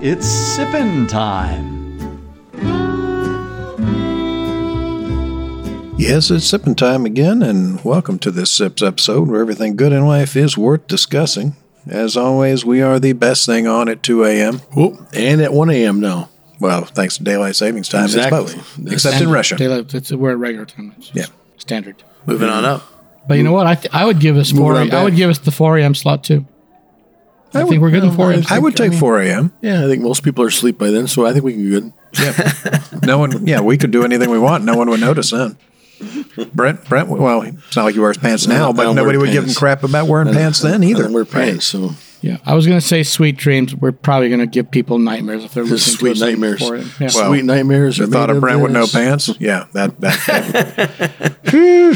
Now it's sippin' time. Yes, it's sipping time again, and welcome to this Sips episode where everything good in life is worth discussing. As always, we are the best thing on at 2 a.m. Oh, and at 1 a.m. now. Well, thanks to daylight savings time, Exactly. it's both, That's- except in Russia. Daylight, it's, we're at regular time. It's Yeah. standard. Moving on up. But you know what? I th- I would give us four. on I would give us the four a.m. slot too. I, think we're good in four a.m. I would take 4 a.m. Yeah, I think most people are asleep by then, so I think we can be good. No one, yeah, we could do anything we want. No one would notice then. Brent, Brent, well, it's not like he wears pants now, but nobody wear would give him crap about wearing pants then I either. don't wear pants, so Yeah, I was going to say sweet dreams. We're probably going to give people nightmares if they're just listening sweet to us at nightmares. Yeah. Well, Sweet nightmares. The are thought of Brent with no pants, yeah, that, that. Whew.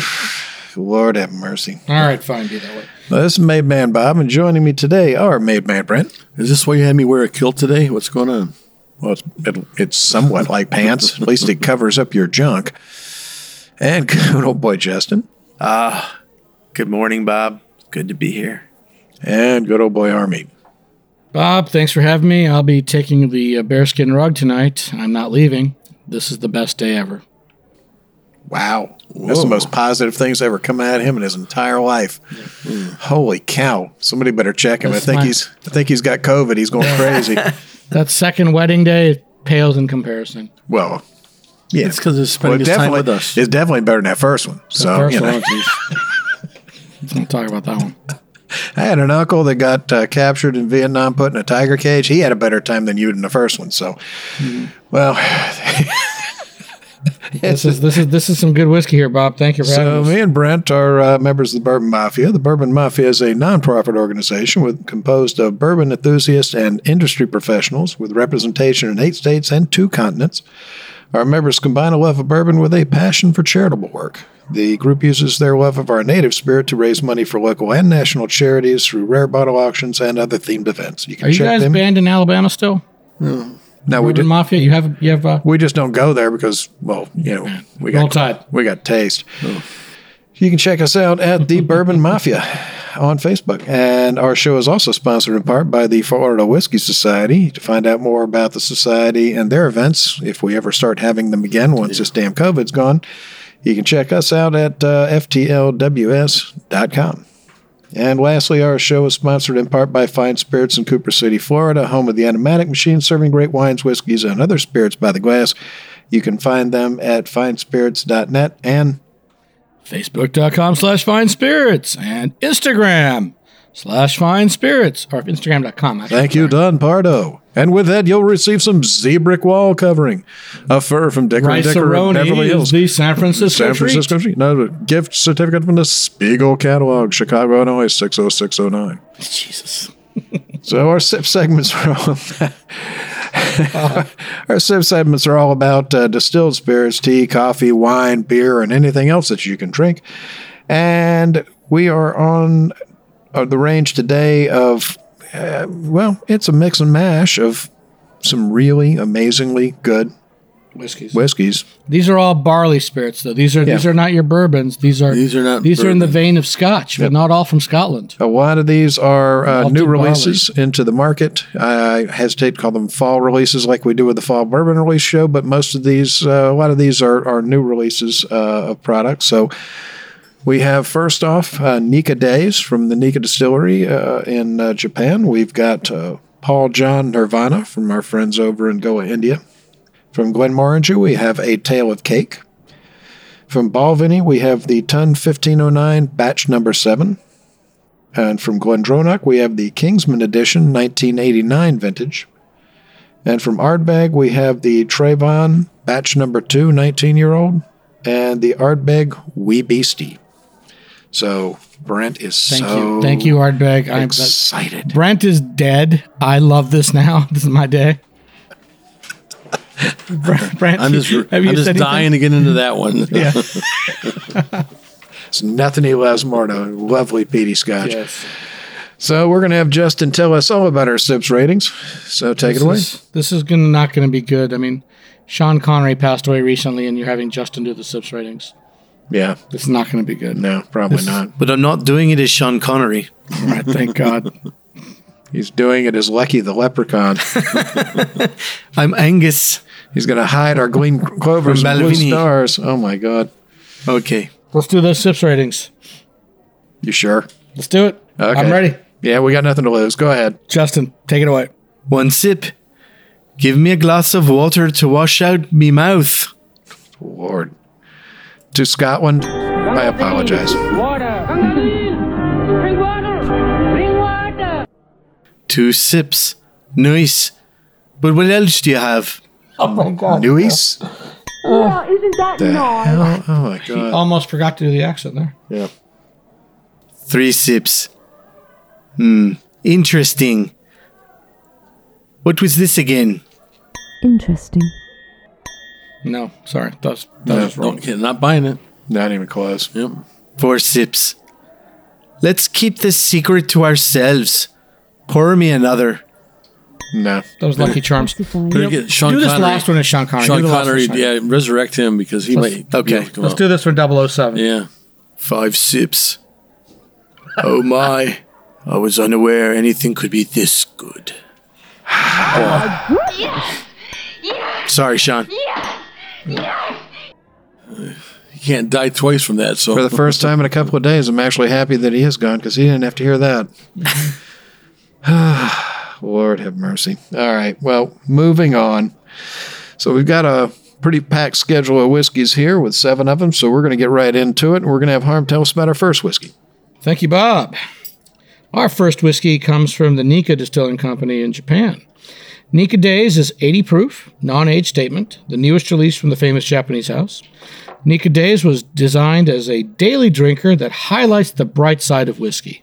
Lord have mercy. All right, fine, do that way. Well, this is Made Man Bob, and joining me today are Made Man Brent. Is this why you had me wear a kilt today? What's going on? Well, it's, it, it's somewhat like pants. At least it covers up your junk. And good old boy Justin. Ah, Good morning, Bob. Good to be here. And good old boy Army. Bob, thanks for having me. I'll be taking the uh, bearskin rug tonight. I'm not leaving. This is the best day ever. Wow. That's the most positive things ever come out of him in his entire life. Holy cow. Somebody better check him. That's I think my- he's I think he's got COVID. He's going crazy. That second wedding day pales in comparison. well, yeah. It's because it's spending it his time definitely, with us. it's definitely better than that first one. So, First you know. one, geez. Let's not talk about that one. I had an uncle that got uh, captured in Vietnam, put in a tiger cage. He had a better time than you in the first one. So, well, This is this is this is some good whiskey here, Bob. Thank you for so having us. me and Brent are uh, members of the Bourbon Mafia. The Bourbon Mafia is a nonprofit organization with composed of bourbon enthusiasts and industry professionals with representation in eight states and two continents. Our members combine a love of bourbon with a passion for charitable work. The group uses their love of our native spirit to raise money for local and national charities through rare bottle auctions and other themed events. You can Are you guys them. banned in Alabama still? No, we Bourbon did, Mafia. You have you have. Uh, we just don't go there because, well, you know, we got Tide. we got taste. You can check us out at the Bourbon Mafia on Facebook. And our show is also sponsored in part by the Florida Whiskey Society. To find out more about the society and their events, if we ever start having them again once this damn COVID's gone, you can check us out at uh, FTLWS.com. And lastly, our show is sponsored in part by Fine Spirits in Cooper City, Florida, home of the Enomatic Machine, serving great wines, whiskeys, and other spirits by the glass. You can find them at finespirits.net and Facebook.com slash fine spirits and Instagram slash fine spirits or Instagram.com. Thank you, Don Pardo. And with that, you'll receive some Z-brick wall covering, a fur from Dicker in Beverly Hills. the San Francisco San Francisco treat. No, a gift certificate from the Spiegel catalog, Chicago, Illinois, 60609. Jesus. So our sip segments are all our sip segments are all about uh, distilled spirits, tea, coffee, wine, beer, and anything else that you can drink. And we are on uh, the range today of uh, well, it's a mix and mash of some really amazingly good Whiskeys. whiskeys. These are all barley spirits, though. These are these are not your bourbons. These are These are not These are in the vein of Scotch, but not all from Scotland. A lot of these are uh, Malted new barley. releases into the market. I hesitate to call them fall releases like we do with the fall bourbon release show, but most of these, uh, a lot of these are, are new releases uh, of products. So we have first off uh, Nikka Days from the Nikka Distillery uh, in uh, Japan. We've got uh, Paul John Nirvana from our friends over in Goa, India. From Glenmorangie, we have A Tale of Cake. From Balvenie, we have the Tun 1509 Batch Number 7. And from Glendronach, we have the Kingsman Edition 1989 vintage. And from Ardbeg, we have the Traigh Bhan Batch Number 2 19 year old and the Ardbeg Wee Beastie. So Brent is Thank so you. Thank you, Ardbeg. I'm excited. Brent is dead. I love this now. This is my day. Brent, Brent, I'm just, have I'm just said dying anything? to get into that one. Yeah. It's nothing he loves more than lovely peaty scotch. yes. So we're going to have Justin tell us all about our SIPS ratings. So take This it away. is, this is gonna, not going to be good. I mean, Sean Connery passed away recently, and you're having Justin do the SIPS ratings. Yeah. It's not going to be good. No, probably This- not. But I'm not doing it as Sean Connery. Right, thank God. He's doing it as Lucky the Leprechaun. I'm Angus. He's going to hide our green clovers and blue stars. Oh my God. Okay. Let's do those SIPS ratings. You sure? Let's do it. Okay. I'm ready. Yeah, we got nothing to lose. Go ahead. Justin, take it away. One sip. Give me a glass of water to wash out me mouth. Lord. To Scotland, I apologize. Water. Bring water. Bring water. Two sips. Nice. But what else do you have? Oh my God! Nuis? Oh, isn't that nice? Oh, oh my God. Almost forgot to do the accent there. Yeah. Three sips. Hmm. Interesting. What was this again? Interesting. No, sorry. That was, that No, was wrong. Okay, not buying it. Not even close. Yep. Four sips. Let's keep this secret to ourselves. Pour me another. No. That was Lucky Charms. Classified. Better get Sean do this Connery. last one as Sean Connery. Sean Do the last Connery, one, yeah, resurrect him because he Let's- might. be okay, able to come Let's out. do this for 007. Yeah. Five sips. Oh my. I was unaware anything could be this good. Sorry, Sean. You can't die twice from that. So For the first time in a couple of days, I'm actually happy that he is gone because he didn't have to hear that. Lord have mercy. All right. Well, moving on. So we've got a pretty packed schedule of whiskeys here with seven of them. So we're going to get right into it. And we're going to have Harm tell us about our first whiskey. Thank you, Bob. Our first whiskey comes from the Nikka Distilling Company in Japan. Nikka Days is 80 proof, non age statement, the newest release from the famous Japanese house. Nikka Days was designed as a daily drinker that highlights the bright side of whiskey.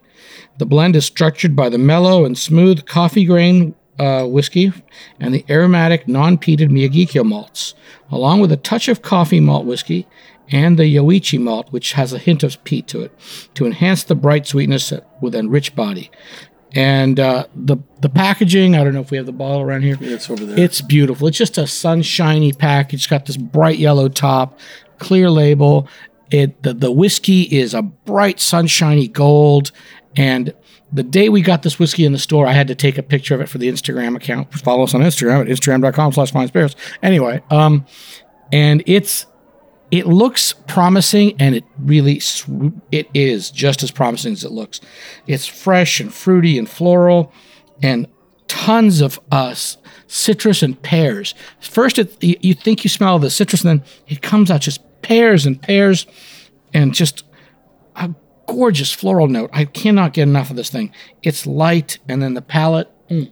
The blend is structured by the mellow and smooth Coffey grain uh, whiskey and the aromatic non peated Miyagikyo malts, along with a touch of Coffey malt whiskey and the Yoichi malt, which has a hint of peat to it, to enhance the bright sweetness with a rich body. And uh, the the packaging, I don't know if we have the bottle around here. it's over there. It's beautiful. It's just a sunshiny package. It's got this bright yellow top, clear label. It the, the whiskey is a bright sunshiny gold. And the day we got this whiskey in the store, I had to take a picture of it for the Instagram account. Follow us on Instagram at instagram.com slash fine spirits. Anyway, um, and it's it looks promising and it really it is just as promising as it looks. It's fresh and fruity and floral and tons of uh, citrus and pears. First it, you, think you smell the citrus and then it comes out just pears and pears and just a gorgeous floral note. I cannot get enough of this thing. It's light and then the palate mm,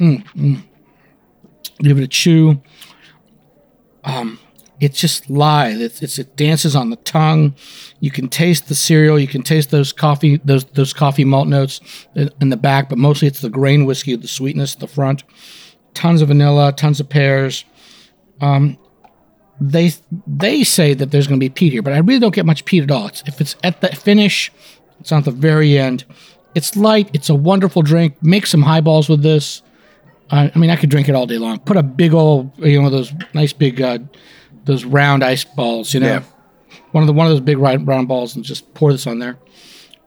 mm, mm. give it a chew it's just lithe. It's, it's it dances on the tongue. You can taste the cereal. You can taste those Coffey those those Coffey malt notes in, in the back, but mostly it's the grain whiskey, the sweetness at the front. Tons of vanilla, tons of pears. Um, they they say that there's going to be peat here, but I really don't get much peat at all. It's, if it's at the finish, it's on at the very end. It's light. It's a wonderful drink. Make some highballs with this. I, I mean, I could drink it all day long. Put a big old, you know, those nice big, uh, those round ice balls. You know, Yeah. one of the one of those big round, round balls, and just pour this on there.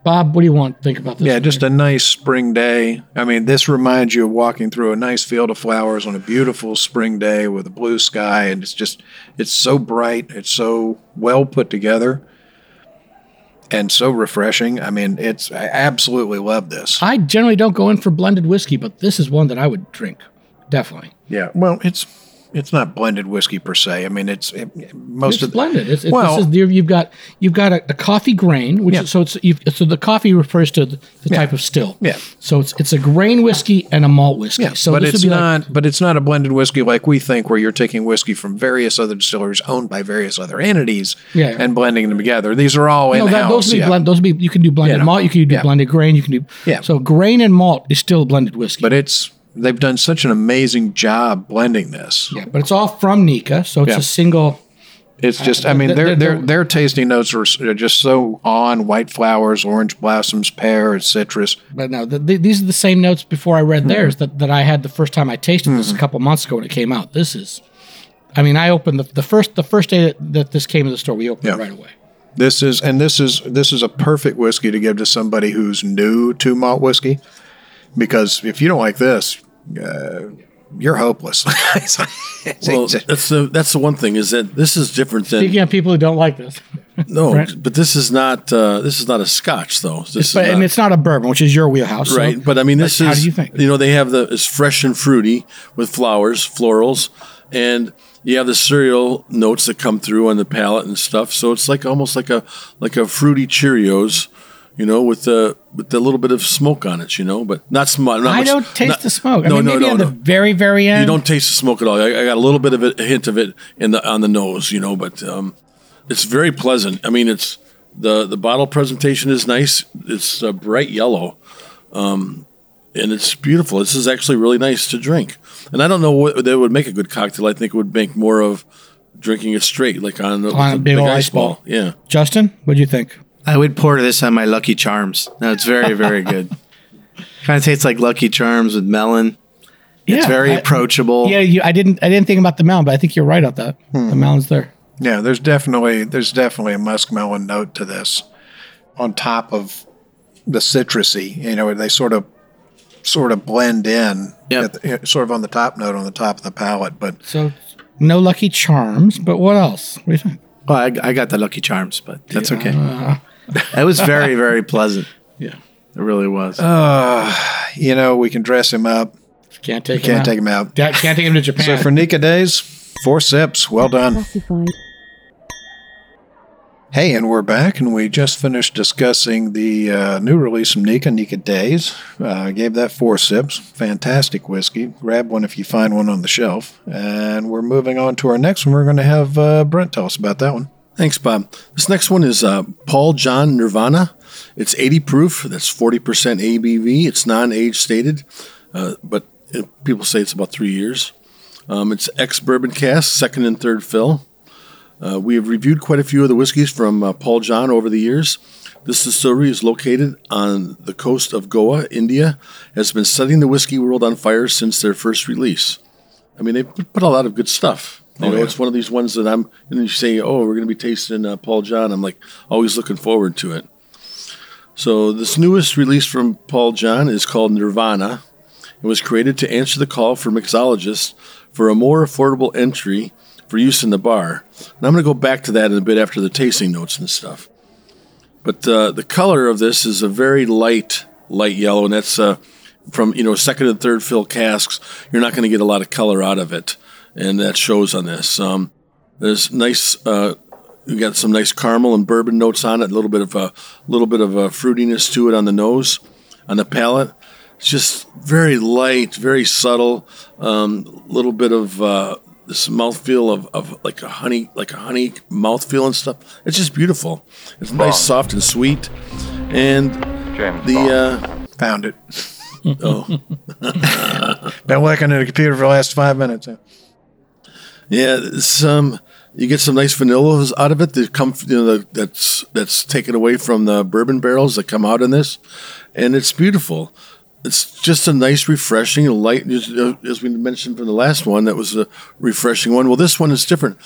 Bob, what do you want? to Think about this. Yeah, just a nice spring day. I mean, this reminds you of walking through a nice field of flowers on a beautiful spring day with a blue sky, and it's just, it's so bright, it's so well put together, and so refreshing. I mean, it's, I absolutely love this. I generally don't go in for blended whiskey, but this is one that I would drink. Definitely. Yeah, well, it's it's not blended whiskey per se. I mean, it's it, most It's of blended. It's, it's, well, this is, you've got you've got a, a Coffey grain, which Yeah. is, so it's you've, so the Coffey refers to the, the type of still. Yeah. So it's it's a grain whiskey and a malt whiskey. yeah, so but it's not. like but it's not a blended whiskey like we think, where you're taking whiskey from various other distilleries owned by various other entities, Yeah. and blending them together. These are all in those house. would be Yeah. blend, those would be you can do blended Yeah, no. malt, you can do Yeah. blended grain, you can do Yeah. So grain and malt is still blended whiskey. but it's they've done such an amazing job blending this. yeah, but it's all from Nikka, so it's Yeah. a single. It's just, I Uh, mean, the- their the- their the- their tasting notes are, are just so on white flowers, orange blossoms, pear, and citrus. But no, the, the, these are the same notes before I Mm-hmm. read theirs that, that I had the first time I tasted this a couple months ago when it came out. This is, I mean, I opened the, the first the first day that, that this came to the store, we opened Yeah. it right away. This is, and this is this is a perfect whiskey to give to somebody who's new to malt whiskey, because if you don't like this, uh, you're hopeless. It's Well, just- that's the that's the one thing is that this is different than Speaking of people who don't like this, no, right. but this is not uh, this is not a Scotch though. This is but and it's not a bourbon, which is your wheelhouse, so- right. But I mean, this Like, is how do you think? You know, they have the it's fresh and fruity with flowers, florals, and you have the cereal notes that come through on the palate and stuff. So it's like almost like a like a fruity Cheerios, you know, with the with the little bit of smoke on it, you know, but not smoke. I don't taste the smoke. I mean, maybe on the very, very end. You don't taste the smoke at all. I, I got a little bit of it, a hint of it in the on the nose, you know, but um, it's very pleasant. I mean, it's the the bottle presentation is nice. It's uh, bright yellow, um, and it's beautiful. This is actually really nice to drink. And I don't know what that would make a good cocktail. I think it would make more of drinking it straight, like on, On a big old ice ball. Yeah. Justin, what do you think? I would pour this on my Lucky Charms. No, it's very, very good. kind of tastes like Lucky Charms with melon. It's very I- approachable. Yeah, you, I didn't. I didn't think about the melon, but I think you're right on that. Hmm. The melon's there. yeah, there's definitely there's definitely a muskmelon note to this, on top of the citrusy. You know, they sort of sort of blend in, Yep. at the- sort of on the top note on the top of the palate, but So no Lucky Charms, but what else? What do you think? Well, I, I got the Lucky Charms, but that's okay. it was very, very pleasant. Yeah, It really was. you know we can dress him up. can't take. him Can't out. take him out. Da- Can't take him to Japan. So for Nikka Days, four sips. Well done. Classified. Hey, and we're back, and we just finished discussing the uh, new release from Nikka, Nikka Days. Uh, I gave that four sips. Fantastic whiskey. Grab one if you find one on the shelf. And we're moving on to our next one. We're going to have uh, Brent tell us about that one. Thanks, Bob. This next one is uh, Paul John Nirvana. It's 80 proof. That's 40% ABV. It's non-age stated, uh, but uh, people say it's about three years. Um, it's ex bourbon cask, second and third fill. Uh, we have reviewed quite a few of the whiskeys from uh, Paul John over the years. This distillery is located on the coast of Goa, India. Has been setting the whiskey world on fire since their first release. I mean, they put a lot of good stuff. You know, yeah. it's one of these ones that I'm. And you say, "Oh, we're going to be tasting uh, Paul John." I'm like always looking forward to it. So this newest release from Paul John is called Nirvana. It was created to answer the call for mixologists for a more affordable entry for use in the bar. And I'm going to go back to that in a bit after the tasting notes and stuff. But uh, the color of this is a very light, light yellow, and that's uh, from you know second and third fill casks. You're not going to get a lot of color out of it, and that shows on this. Um, there's nice. Uh, you got some nice caramel and bourbon notes on it. A little bit of a little bit of a fruitiness to it on the nose, on the palate. It's just very light, very subtle. A um, little bit of uh, this mouthfeel of, of like a honey, like a honey mouthfeel and stuff. It's just beautiful. It's nice, soft and sweet, and the uh, Found it. oh Been working at a computer for the last five minutes. Yeah, um you get some nice vanillas out of it that come you know that, that's that's taken away from the bourbon barrels that come out in this, and it's beautiful. It's just a nice, refreshing, light. As we mentioned from the last one, that was a refreshing one. Well, this one is different.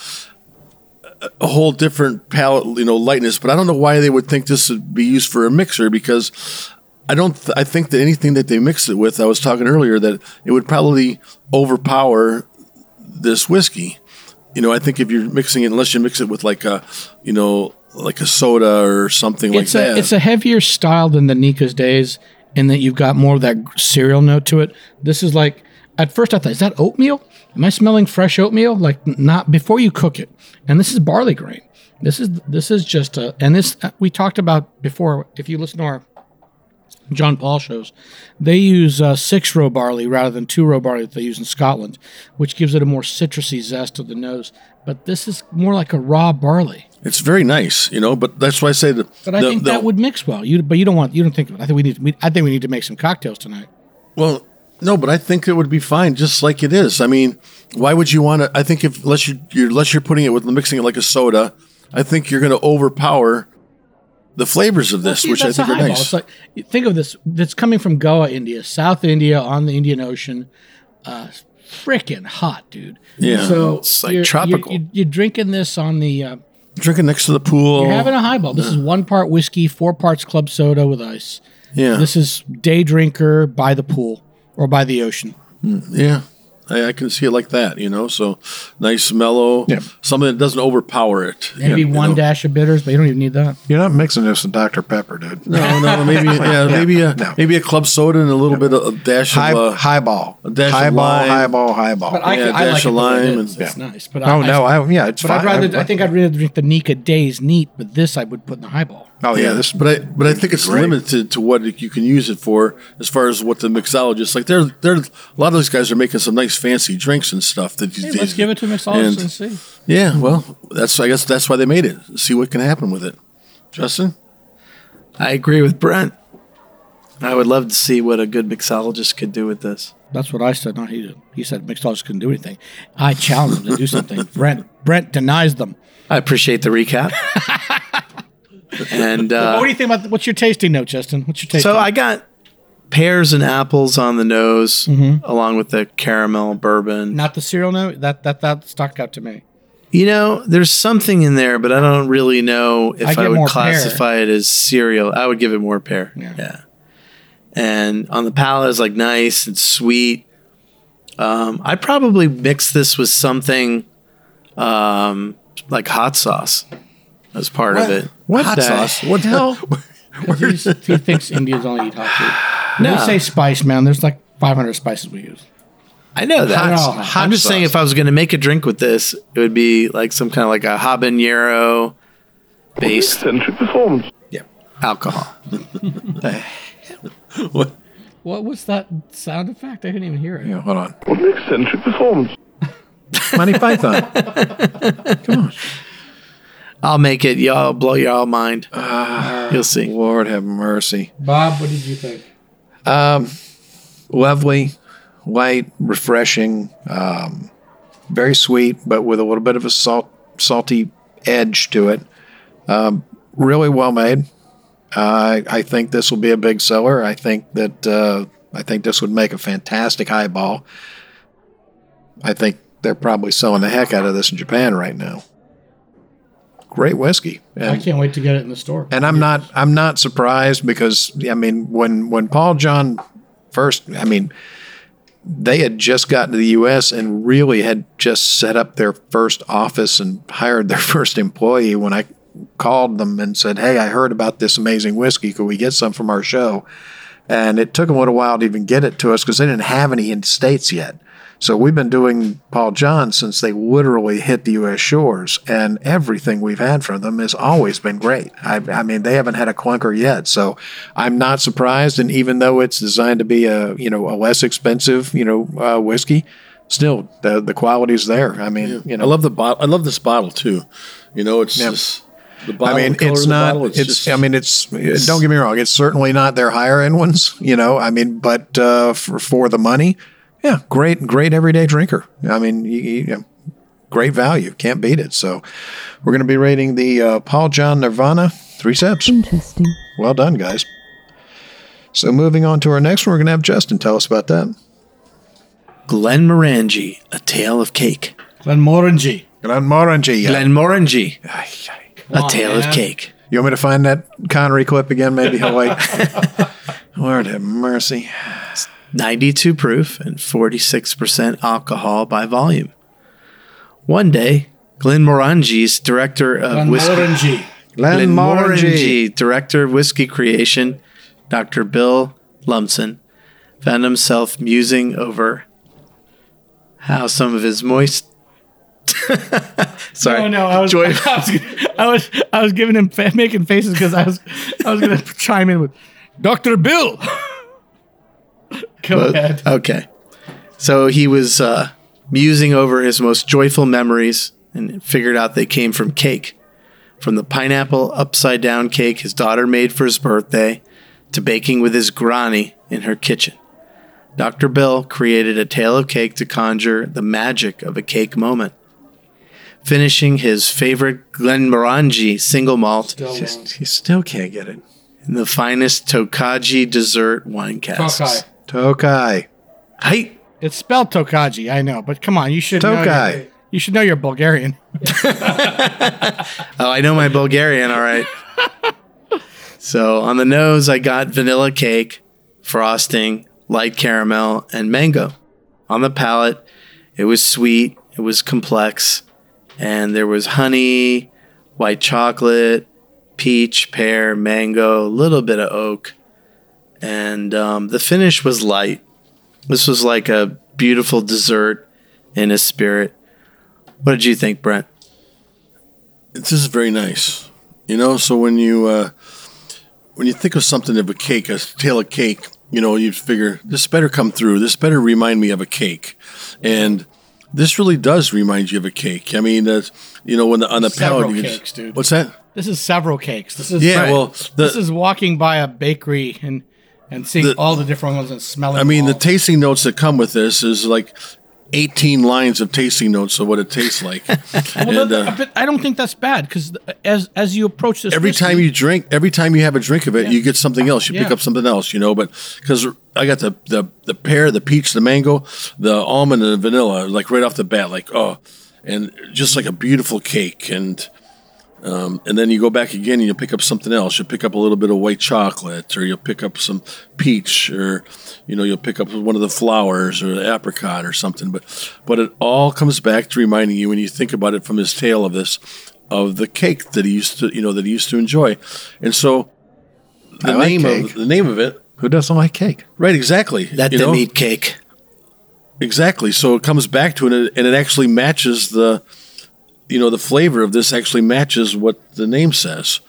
A- A whole different palette, you know, lightness. But I don't know why they would think this would be used for a mixer because I don't. Th- I think that anything that they mix it with, I was talking earlier that it would probably overpower this whiskey. You know, I think if you're mixing it, unless you mix it with like a, you know, like a soda or something it's like a that. it's a heavier style than the Nikka's days, in that you've got more of that cereal note to it. This is like at first I thought, is that oatmeal? Am I smelling fresh oatmeal? Like not before you cook it. And this is barley grain. This is this is just a and this uh, we talked about before. If you listen to our John Paul shows, they use uh, six row barley rather than two row barley that they use in Scotland, which gives it a more citrusy zest to the nose. But this is more like a raw barley. It's very nice, you know. But that's why I say that. But I think that would mix well. You but you don't want you don't think. I think we need we, I think we need to make some cocktails tonight. Well, no, but I think it would be fine just like it is. I mean, why would you want to? I think if unless you you're, unless you're putting it with mixing it like a soda, I think you're going to overpower the flavors of this, See, which I think are highball. nice. It's like think of this. That's coming from Goa, India, South India, on the Indian Ocean. Uh, freaking hot, dude. Yeah. So It's like you're, tropical. You're, you're drinking this on the. Uh, Drinking next to the pool. you're having a highball. This is one part whiskey, four parts club soda with ice. yeah, This is day drinker by the pool or by the ocean. yeah. I, I can see it like that, you know. So nice, mellow, Yeah. something that doesn't overpower it. Maybe you one know. dash of bitters, but you don't even need that. You're not mixing this with Dr. Pepper, dude. No, no, maybe yeah, maybe a no. maybe a club soda and a little bit of a dash High, of uh, highball. a dash of highball, lime. highball, highball. But I, Yeah, I dash like of it the way it lime and- It's nice. But oh, I, no. I, I, yeah, it's but fine. I'd rather. I think I'd rather drink the Nikka Days neat, but this I would put in the highball. Oh, yeah. This, but I but I think it's great. limited to what you can use it for as far as what the mixologists like. There, there, a lot of those guys are making some nice fancy drinks and stuff. That these Hey, days. let's give it to mixologists and, And- see. Yeah, well, that's I guess that's why they made it. See what can happen with it. Justin, I agree with Brent. I would love to see what a good mixologist could do with this. That's what I said. Not he did. He said mixologists couldn't do anything. I challenged them to do something. Brent Brent denies them. I appreciate the recap. and uh, what do you think about? What's your tasting note, Justin? What's your tasting? so note? I got pears and apples on the nose, along with the caramel bourbon. not the cereal note. That that that stuck out to me. You know, there's something in there, but I don't really know if I I, would classify it as cereal. I would give it more pear. Yeah. And on the palate, it's like nice and sweet. Um, I'd probably mix this with something um, like hot sauce as part of it. what hot the sauce? What the hell? He's- he thinks Indians only eat hot food. When No. we say spice, man, there's like 500 spices we use. I know that. Hot- hot I'm just saying, if I was going to make a drink with this, it would be like some kind of like a habanero based Eccentric performance. Yeah. Alcohol. What? What was that sound effect? I didn't even hear it. yeah, hold on. What an eccentric performance. Monty Python. Come on. I'll make it. Y'all blow y'all mind. You'll see. Lord have mercy. Bob, what did you think? lovely, light, refreshing, um, very sweet, but with a little bit of a salt, salty edge to it. Um, really well made. I I think this will be a big seller. I think that uh, I think this would make a fantastic highball. I think they're probably selling the heck out of this in Japan right now. Great whiskey. I can't wait to get it in the store. and I'm not I'm not surprised because I mean when when Paul John first I mean they had just gotten to the US and really had just set up their first office and hired their first employee when I called them and said, "Hey, I heard about this amazing whiskey. Could we get some from our show?" And it took them a little while to even get it to us because they didn't have any in the states yet. So we've been doing Paul John since they literally hit the U.S. shores, and everything we've had from them has always been great. I, I mean, they haven't had a clunker yet, so I'm not surprised. And even though it's designed to be a you know a less expensive you know uh, whiskey, still the the quality's there. I mean, you know, I love the bottle. I love this bottle too. You know, it's Yeah. just the I mean, it's not. bottle, it's. just- I mean, it's, Don't get me wrong. It's certainly not their higher end ones. You know. I mean, but uh, for for the money, yeah, great, great everyday drinker. I mean, you, you, you know, great value. Can't beat it. So, we're going to be rating the uh, Paul John Nirvana three sips. Interesting. Well done, guys. So, moving on to our next one, we're going to have Justin tell us about that. Glenmorangie, a tale of cake. Glenmorangie. Glenmorangie. Glenmorangie, Ay, ay. a on, tale man. of cake. You want me to find that Connery clip again? Maybe he'll like. Lord have mercy. 92 proof and 46% alcohol by volume. One day, Glenmorangie's director of whiskey. Glenmorangie. Glenmorangie, director of whiskey creation, Dr. Bill Lumsden, found himself musing over how some of his moist. Sorry. Oh no, I was, Joy- I was, I was, I was giving him fa- making faces because I was, I was gonna chime in with, Doctor Bill. Go ahead. Okay. So he was uh, musing over his most joyful memories and figured out they came from cake. From the pineapple upside down cake his daughter made for his birthday to baking with his granny in her kitchen. Dr. Bill created a tale of cake to conjure the magic of a cake moment. Finishing his favorite Glenmorangie single malt Just, you still can't get it. in the finest Tokaji dessert wine casks. Tokai. Tokai. Height. It's spelled Tokaji, I know, but come on, you should know. Tokai. Your, you should know you're Bulgarian. Oh, I know my Bulgarian, all right. so on the nose, I got vanilla cake, frosting, light caramel, and mango. On the palate, it was sweet, it was complex, and there was honey, white chocolate, peach, pear, mango, a little bit of oak, and um, the finish was light. This was like a beautiful dessert in a spirit. What did you think, Brent? This is very nice. You know, so when you uh, when you think of something of a cake, a tale of cake, you know, you figure this better come through. This better remind me of a cake, and this really does remind you of a cake. I mean, uh, you know, when the, on the Several palate, you can- cakes, dude. What's that? This is several cakes. This is Yeah, right. well, the- this is walking by a bakery and and seeing The- all the different ones and smelling. I mean, the tasting notes that come with this is like. 18 lines of tasting notes of what it tastes like. Well, and, uh, but I don't think that's bad because as as you approach this, every time you drink, every time you have a drink of it, you get something else. You pick up something else, you know. But because I got the, the the pear, the peach, the mango, the almond, and the vanilla, like right off the bat, like oh, and just like a beautiful cake, and um, and then you go back again and you pick up something else. You pick up a little bit of white chocolate, or you'll pick up some peach, or you know you'll pick up one of the flowers or the apricot or something. But but it all comes back to reminding you when you think about it from his tale of this of the cake that he used to you know that he used to enjoy, and so the I like name cake. of the name of it Who doesn't like cake? right exactly Let you them know? eat cake. Exactly. So it comes back to it, and it actually matches the, you know, the flavor of this actually matches what the name says,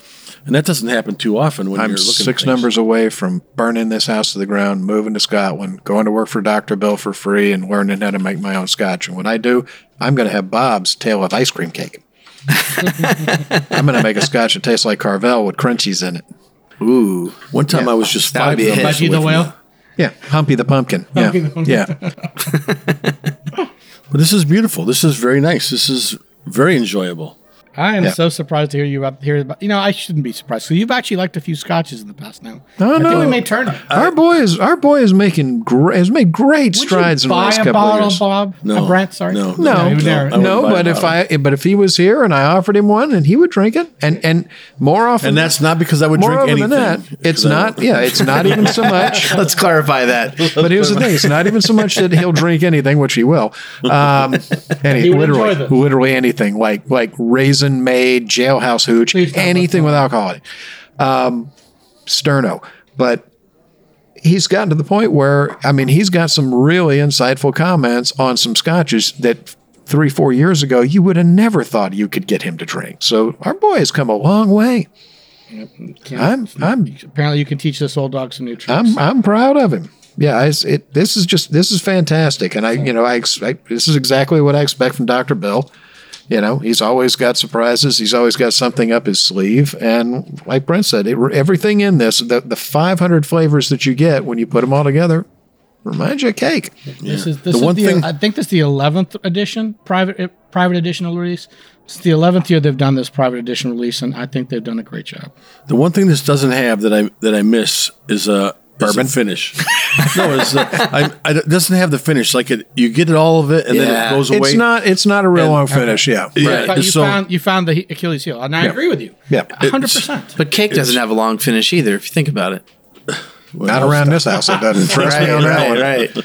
and that doesn't happen too often when I'm you're looking. six at numbers away from burning this house to the ground, moving to Scotland, going to work for Dr. Bill for free, and learning how to make my own scotch. And when I do, I'm going to have Bob's tale of ice cream cake. I'm going to make a scotch that tastes like Carvel with crunchies in it. Ooh. One time I was just That five be a hit. numbers the away whale. that. Yeah, Humpy the pumpkin. Humpy yeah, the pumpkin. yeah. But this is beautiful. This is very nice. This is very enjoyable. I am Yeah. so surprised to hear you about hear about. You know, I shouldn't be surprised. So you've actually liked a few scotches in the past now. No, I think no. we may turn it. Our boy is our boy is making gr- has made great Would strides in the buy last a couple of bottle, years. Bob? No. a Brent, sorry. No. No, you would no, never- I wouldn't no, but if. I but if he was here and I offered him one and he would drink it, and and more often, And that's not because I would drink moreover anything. than that, it's not. Yeah, it's not even so much. Let's clarify that. But here's the thing: it's not even so much that he'll drink anything, which he will. Um, any, He would literally, enjoy literally anything like like raisin made jailhouse hooch, anything with alcohol. Um, Sterno, but he's gotten to the point where I mean, he's got some really insightful comments on some scotches that three, four years ago you would have never thought you could get him to drink. So our boy has come a long way. I'm I'm Apparently, you can teach this old dog some new tricks. I'm I'm proud of him. Yeah, it this is just this is fantastic, and I you know I expect this is exactly what I expect from Doctor Bill. You know, he's always got surprises. He's always got something up his sleeve, and like Brent said, it, everything in this, the the 500 flavors that you get when you put them all together, reminds you of cake. This is this The is one the, thing- I think this is the eleventh edition private uh, private edition release. It's the eleventh year they've done this private edition release, and I think they've done a great job. The one thing this doesn't have that I that I miss is a bourbon finish. no, it's uh, I, I, it doesn't have the finish. Like it, you get it all of it, and then Yeah. it goes away. It's not it's not a real And- long finish. Yeah, Yeah, But you so- found you found the Achilles heel, and I agree with you. Yeah. hundred percent. But cake doesn't have a long finish either, if you think about it. not around this house. It doesn't. Trust me on that one. right.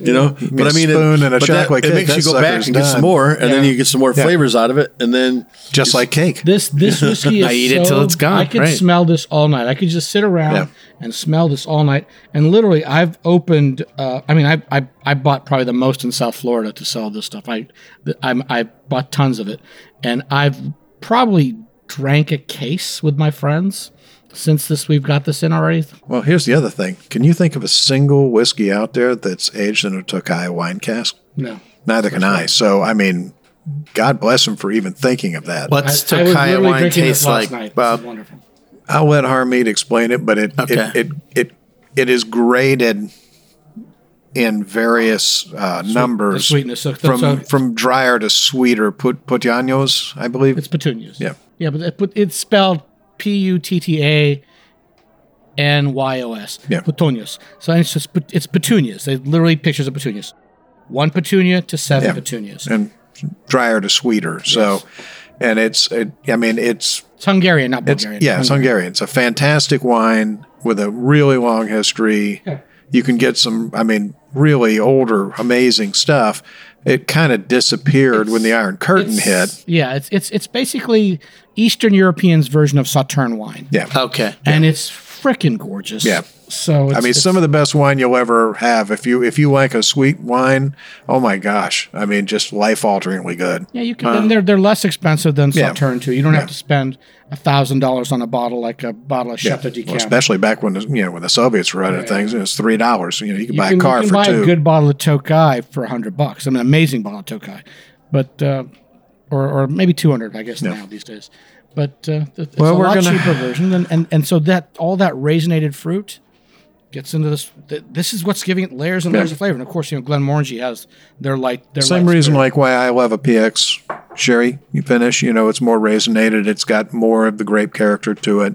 You know, but I mean, spoon and a but chocolate that, cake, it makes that you go back sucker's and get some more, and then you get some more Yeah. flavors out of it, and then Just like cake. This this whiskey is I eat it till it's gone, I could right. smell this all night. I could just sit around Yeah. and smell this all night. And literally, I've opened. Uh, I mean, I, I I bought probably the most in South Florida to sell this stuff. I I'm, I bought tons of it, and I've probably drank a case with my friends since this. We've got this in already. Well, here's the other thing. Can you think of a single whiskey out there that's aged in a Tokai wine cask? No. Neither can I. So, I mean, God bless him for even thinking of that. What's I, I Tokai literally wine drinking this taste like, night. Bob? wonderful. I'll let Harmeet explain it, but it Okay. it, it it it is graded in various uh, numbers sweetness. So- from so- from drier to sweeter. Put putanos, I believe. It's petunias. Yeah. Yeah, but it, but it's spelled P U T T A N Y O S. Yeah. Petunias. So it's just it's petunias. They literally pictures of petunias. One petunia to seven Yeah. petunias. and drier to sweeter. So, and it's it, I mean it's It's Hungarian, not It's Bulgarian. yeah, it's Hungarian. It's a fantastic wine with a really long history. You can get some, I mean, really older, amazing stuff. It kind of disappeared when the Iron Curtain It's- hit. Yeah, it's it's it's basically Eastern Europeans' version of Sauterne wine. Yeah, Okay. And it's freaking gorgeous. Yeah. So it's, I mean, some of the best wine you'll ever have. If you if you like a sweet wine, oh my gosh! I mean, just life alteringly good. yeah, you can. and they're they're less expensive than Yeah. Sauterne too. You don't have to spend a thousand dollars on a bottle like a bottle of Chateau Well, d'Yquem. especially back when the, you know when the Soviets were running things, it was three dollars. You know, you could you buy can, a car you can for buy two. a good bottle of Tokai for a hundred bucks. I mean, an amazing bottle of Tokai, but uh, or or maybe two hundred, I guess now these days. But uh, it's Well, a we're lot gonna- cheaper version, and, and and so that all that raisinated fruit gets into this. This is what's giving it layers and layers of flavor. And of course, you know, Glenmorangie has their light. Their Same light reason, spirit. like why I love a PX sherry. You finish, you know, it's more raisinated. It's got more of the grape character to it.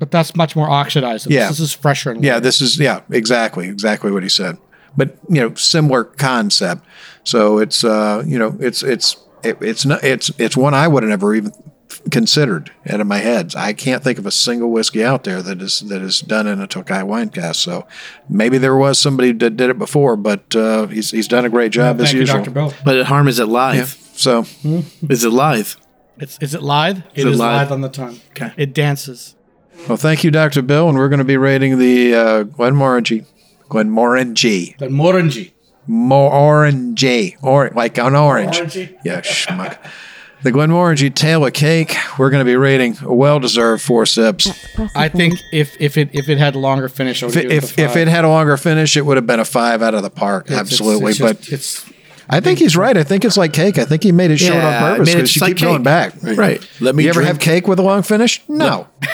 but that's much more oxidized. Yeah. this. this is fresher. And Yeah, this is yeah, exactly, exactly what he said. But you know, similar concept. So it's uh, you know, it's it's it, it's not it's it's one I would have never even considered out of my head. I can't think of a single whiskey out there that is that is done in a Tokai wine cask. So maybe there was somebody that did it before, but uh, he's he's done a great job as Thank you, usual. Dr. Bill. But harm is it live? So Is it live? It's is it live? Is It it is live? live on the tongue. Okay. It dances. well, thank you, Doctor Bill, and we're going to be rating the uh, Glenmorangie, Glenmorangie. Glenmorangie. more orangey, or like an orange. Orangey? Yeah, schmuck. The Glenmorangie Tale of Cake. We're going to be rating a well-deserved four sips. I think if if it if it had a longer finish, I would If give it if, a if five. it had a longer finish, it would have been a five out of the park. It's- Absolutely, it's but just- it's I think he's right. I think it's like cake. I think he made it short Yeah, on I purpose mean, because it's you like keep going cake. back. Right. let me You ever drink. have cake with a long finish? No.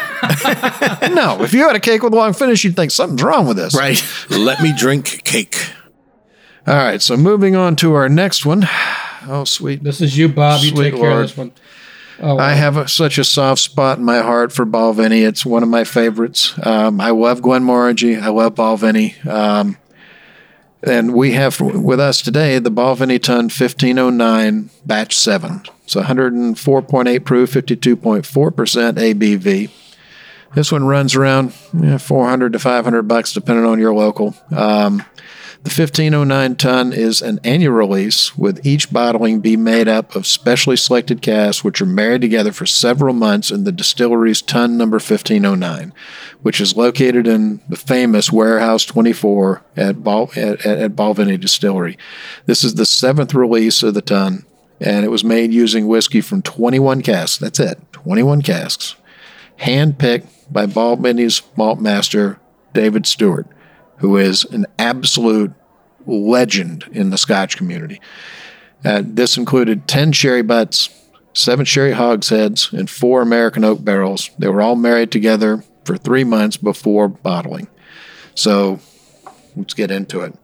no. If you had a cake with a long finish, you'd think something's wrong with this. Right. let me drink cake. All right. So moving on to our next one. Oh, sweet. this is you, Bob. You Sweet take care of this one. Oh, I have a, such a soft spot in my heart for Balvenie. It's one of my favorites. Um, I love Glenmorangie. I love Balvenie. Um, and we have with us today the Balvenie Tun 1509 Batch 7. It's 104.8 proof, 52.4% ABV. This one runs around yeah, 400 to 500 bucks, depending on your local. Um, the 1509 tun is an annual release, with each bottling be made up of specially selected casks which are married together for several months in the distillery's tun number 1509, which is located in the famous Warehouse 24 at, Bal- at, at, at Balvenie Distillery. This is the seventh release of the tun, and it was made using whiskey from 21 casks. That's it, 21 casks handpicked by Balvenie's malt master, David Stewart, who is an absolute legend in the Scotch community. Uh, this included 10 sherry butts, seven sherry hogsheads, and four American oak barrels. They were all married together for three months before bottling. So let's get into it.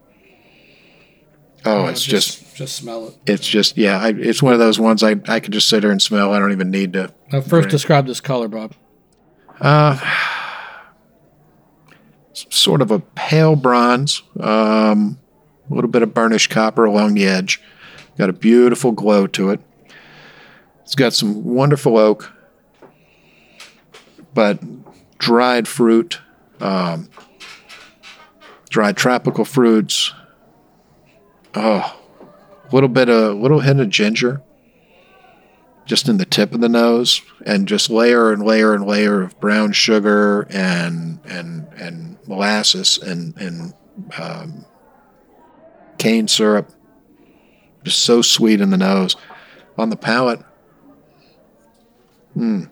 Oh, it's just, just smell it. it's just, yeah, I, it's one of those ones I, I could just sit here and smell. I don't even need to. Now, first, describe this color, Bob. Sort of a pale bronze, um, a little bit of burnished copper along the edge. Got a beautiful glow to it. It's got some wonderful oak, but dried fruit, um, dried tropical fruits, Oh, a little bit of a little hint of ginger, just in the tip of the nose, and just layer and layer and layer of brown sugar and and and molasses and and um, cane syrup. Just so sweet in the nose, on the palate. Mmm.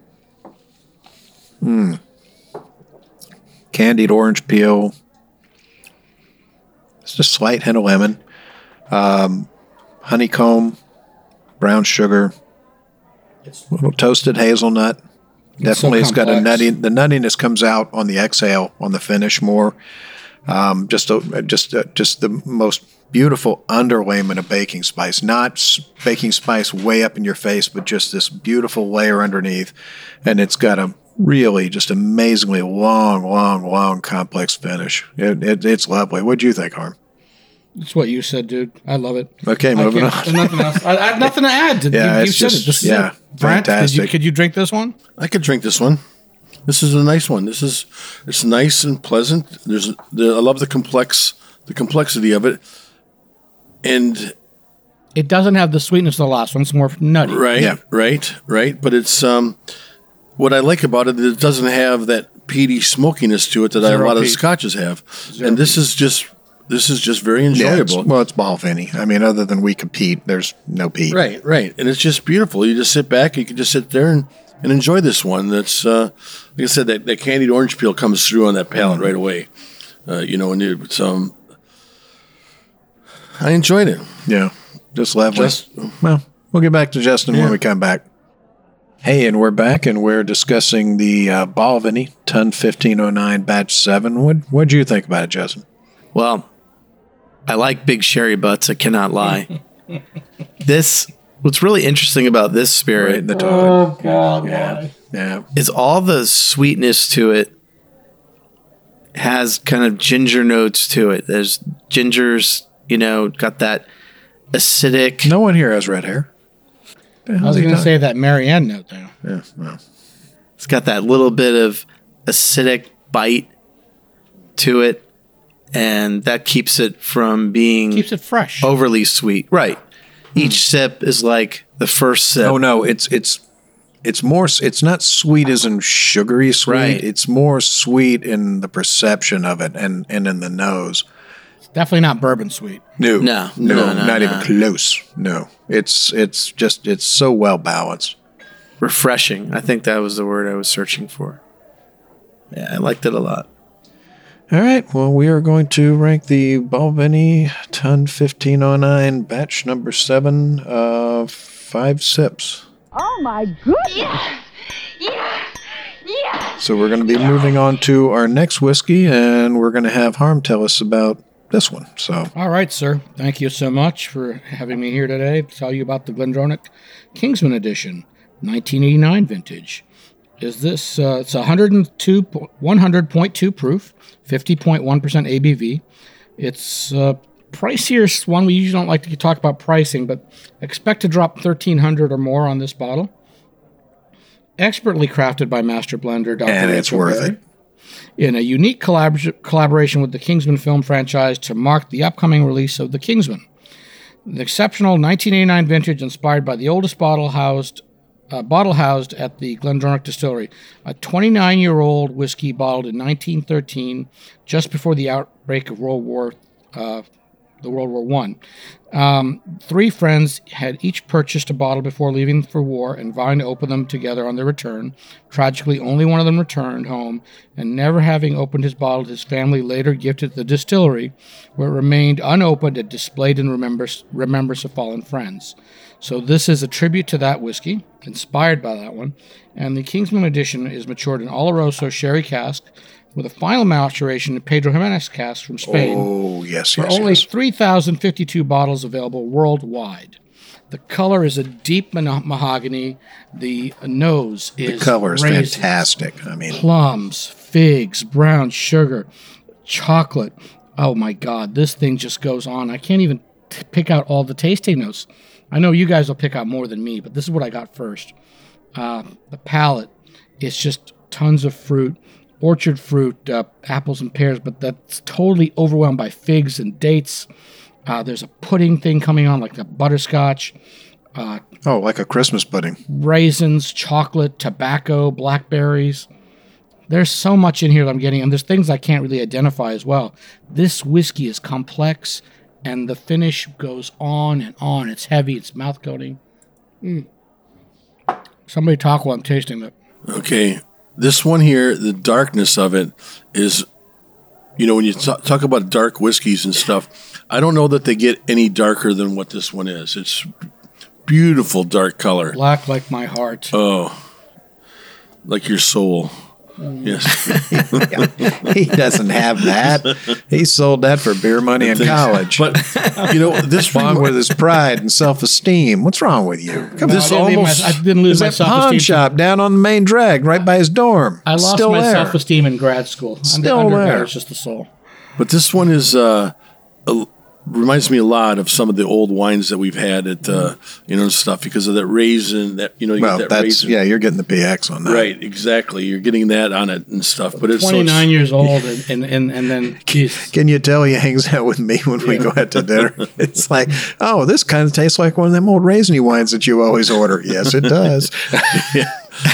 Mmm. Candied orange peel. Just a slight hint of lemon um, honeycomb, brown sugar, little toasted hazelnut. Definitely, it's got a nutty. The nuttiness comes out on the exhale on the finish more. Um, just a, just a, just the most beautiful underlayment of baking spice, not baking spice way up in your face, but just this beautiful layer underneath, and it's got a really just amazingly long, long, long complex finish. It, it, it's lovely. What do you think, Harm? It's what you said, dude. I love it. Okay, moving on. there's nothing else. I, I have nothing to add. To, Yeah, you, you it's said just- it. This is yeah, it. Brent, Did you, fantastic. could you drink this one? I could drink this one. This is a nice one. This is it's nice and pleasant. There's the, I love the complex the complexity of it. And It doesn't have the sweetness of the last one. It's more nutty. right, Yeah. right, right. But it's um what I like about it is it doesn't have that peaty smokiness to it that I, a Zero lot of peat. scotches have. and this is just this is just very Yeah, it's- enjoyable. well, it's Balvenie. I mean, other than we compete, there's no peat. Right, right. And it's just beautiful. You just sit back, you can just sit there and, and enjoy this one. That's, uh, like I said, that, that candied orange peel comes through on that palate right away. Uh, you know, and it's, um, I enjoyed it. Yeah, just lovely. Just- well, we'll get back to Justin Yeah. when we come back. Hey, and we're back, and we're discussing the uh, Balvenie Tun 1509 Batch 7. What What'd you think about it, Justin? Well, I like big sherry butts. I cannot lie. this, what's really interesting about this spirit Right in the oh, tongue. God. yeah. Yeah. is all the sweetness to it has kind of ginger notes to it. There's gingers, you know, got that acidic. No one here has red hair. I was going to say that Marianne note there. Yeah, well, It's got that little bit of acidic bite to it, and that keeps it from being Keeps it fresh. overly sweet. Right. Hmm. Each sip is like the first sip. oh no, it's it's it's more. It's not sweet as in sugary sweet. Right. It's more sweet in the perception of it and and in the nose. Definitely not bourbon sweet. No, No, no, no, no, not no. even close. No, it's it's just it's so well balanced. Refreshing. I think that was the word I was searching for. Yeah, I liked it a lot. All right. Well, we are going to rank the Balvenie Tun 1509 batch number seven, uh, five sips. Oh my goodness. Yes! Yes! Yes! So we're going to be moving on to our next whiskey, and we're going to have Harm tell us about this one. So All right, sir. Thank you so much for having me here today to tell you about the Glendronach Kingsman Edition, 1989 vintage. Is this? Uh, it's 102 100.2 proof, 50.1% ABV. It's uh, pricier one. We usually don't like to talk about pricing, but expect to drop 1300 or more on this bottle. Expertly crafted by Master Blender, Dr. and it's Rachel worth Barrie it. in a unique collabor- collaboration with the Kingsman film franchise to mark the upcoming release of The Kingsman. The exceptional 1989 vintage inspired by the oldest bottle housed uh, bottle housed at the Glendronach Distillery, a 29 year old whiskey bottled in 1913, just before the outbreak of World War uh, the World War One. Um, three friends had each purchased a bottle before leaving for war and vowing to open them together on their return. Tragically, only one of them returned home, and never having opened his bottle, his family later gifted the distillery, where it remained unopened and displayed in remembrance, remembrance of fallen friends. So this is a tribute to that whiskey, inspired by that one. And the Kingsman edition is matured in Oloroso sherry cask, with a final maturation in Pedro Ximénez cask from Spain Oh yes, for yes, only yes. 3,052 bottles available worldwide. The color is a deep mono- mahogany. The nose is The color is raisins, fantastic. I mean, Plums, figs, brown sugar, chocolate. Oh my God, this thing just goes on. I can't even t- pick out all the tasting notes. I know you guys will pick out more than me, but this is what I got first. Uh, the palate is just tons of fruit, orchard fruit, uh, apples and pears, but that's totally overwhelmed by figs and dates. Uh, there's a pudding thing coming on, like the butterscotch, Oh, like a Christmas pudding. raisins, chocolate, tobacco, blackberries. There's so much in here that I'm getting, and there's things I can't really identify as well. This whiskey is complex, and the finish goes on and on. It's heavy, it's mouth coating. Mm. Somebody talk while I'm tasting it. Okay, this one here, the darkness of it is, you know, when you t- talk about dark whiskeys and stuff, I don't know that they get any darker than what this one is. It's beautiful dark color. Black like my heart. Oh, like your soul. Yes. He doesn't have that. He sold that for beer money in college. But, you know, this wrong remi- with his pride and self esteem. What's wrong with you? Come This I didn't, leave my- almost- I didn't lose my that self pawn esteem. shop down on the main drag right by his dorm? I lost Still my there. self esteem in grad school. Still Under, undergrad, there. It's just the soul. But this one is uh, a, reminds me a lot of some of the old wines that we've had at uh, you know stuff because of that raisin that you know you Well, get that that's raisin. yeah. You're getting the PX on that, Right, exactly. You're getting that on it and stuff. But it's so 29 it's- years old, and, and, and, and then, geez. Can you tell he hangs out with me when we go out to dinner? It's like, oh, this kind of tastes like one of them old raisiny wines that you always order. Yes, it does.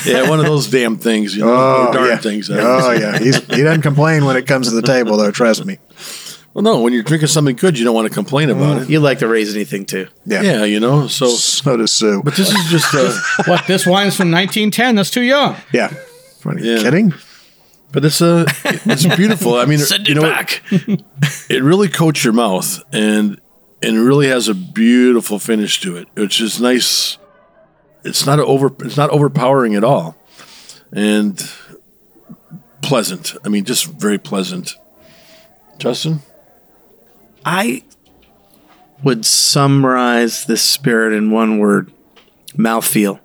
yeah, one of those damn things. You know, Oh, darn yeah. things. Oh, yeah. He's, he doesn't complain when it comes to the table, though. Trust me. Well, no, when you're drinking something good, you don't want to complain about it. You like the raisiny thing too. Yeah. Yeah, you know. So, So does Sue. but this is just. Uh, What, this wine's from 1910? That's too young. Yeah. Are you Yeah. kidding? but it's uh, it's beautiful. I mean, Send you it know, back. it really coats your mouth and and it really has a beautiful finish to it which is nice it's not over it's not overpowering at all and pleasant i mean just very pleasant justin I would summarize this spirit in one word mouthfeel.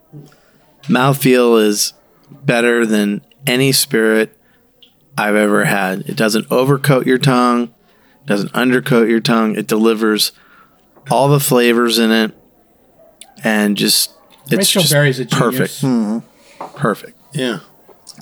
Mouthfeel is better than any spirit I've ever had. It doesn't overcoat your tongue, doesn't undercoat your tongue. It delivers all the flavors in it and just it's Rachel just Barrie's a perfect. genius. Perfect. Hmm. yeah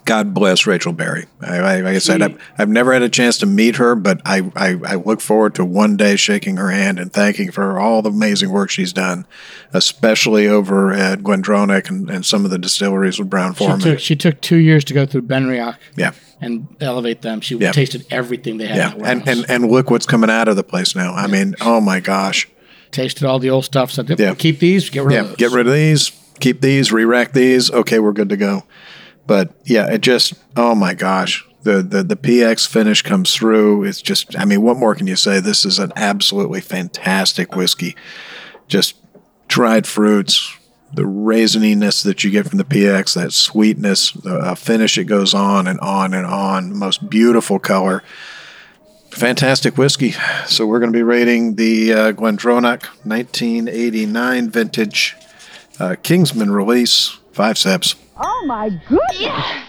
God bless Rachel Barrie. I, I, like I said, I've, I've never had a chance to meet her, but I, I, I look forward to one day shaking her hand and thanking her for all the amazing work she's done, especially over at Glendronach and, and some of the distilleries with Brown She took, she took two years to go through Benriach yeah. and elevate them. She Yeah. tasted everything they had. Yeah. And, and, and look what's coming out of the place now. I mean, oh my gosh. tasted all the old stuff. Said, Yeah. keep these, get rid Yeah, of those. get rid of these, keep these, re-rack these. Okay, we're good to go. But yeah, it just oh my gosh, the the the PX finish comes through. It's just I mean, what more can you say? This is an absolutely fantastic whiskey. Just dried fruits, the raisininess that you get from the PX, that sweetness, the uh, finish. It goes on and on and on. Most beautiful color. Fantastic whiskey. So we're going to be rating the uh, Glendronach 1989 vintage uh, Kingsman release. Five steps. Oh my goodness. Yes!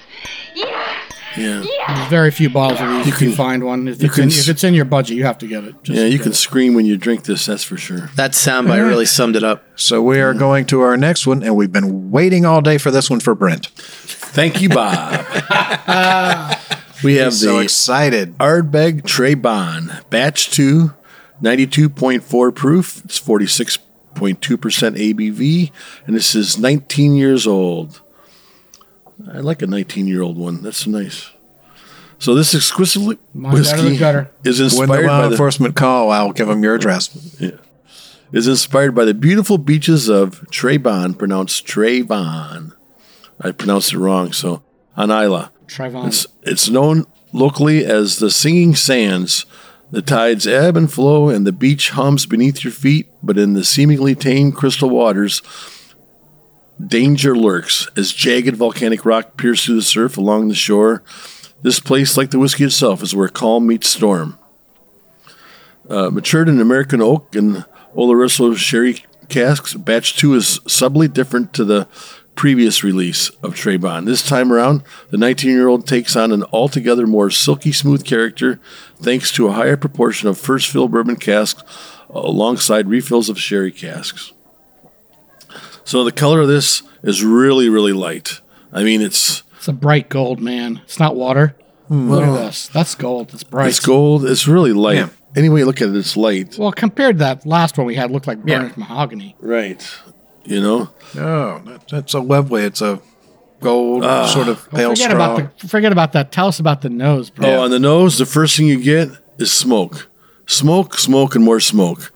Yes! yeah There's very few bottles of these. You can can- find one. If you it's, in, can s- if it's in your budget, you have to get it. Just yeah you can it. scream when you drink this that's for sure That soundbite really summed it up. So we are going to our next one, and we've been waiting all day for this one for Brent. thank you bob we have So the excited. Ardbeg Traigh Bhan, Batch 2, 92.4 proof. It's 46.2% ABV, and this is 19 years old. I like a 19 year old one. That's nice. So this exclusively Mine's out of the whiskey gutter. is When the inspired law by the, enforcement call, I'll give them your address. is inspired by the beautiful beaches of Trebon, pronounced Traigh Bhan. I pronounced it wrong, so on Islay. Trayvon. It's, it's known locally as the Singing Sands. The tides ebb and flow, and the beach hums beneath your feet, but in the seemingly tame crystal waters, danger lurks as jagged volcanic rock peers through the surf along the shore. This place, like the whiskey itself, is where calm meets storm. Uh, matured in American oak and Oloroso sherry casks, batch two is subtly different to the previous release of Traigh Bhan. This time around, the 19 year old takes on an altogether more silky smooth character thanks to a higher proportion of first fill bourbon casks alongside refills of sherry casks. So the color of this is really, really light. I mean, it's It's a bright gold, man. It's not water. Hmm. Look at this. That's gold. It's bright. it's gold. It's really light. any way you look at it, it's light. Well, compared to that last one we had, looked like burnished mahogany. Right. You know? Oh, that, that's a lovely. It's a gold ah. sort of pale Forget straw. about the forget about that. Tell us about the nose, bro. Oh, on the nose, the first thing you get is smoke. Smoke, smoke, and more smoke.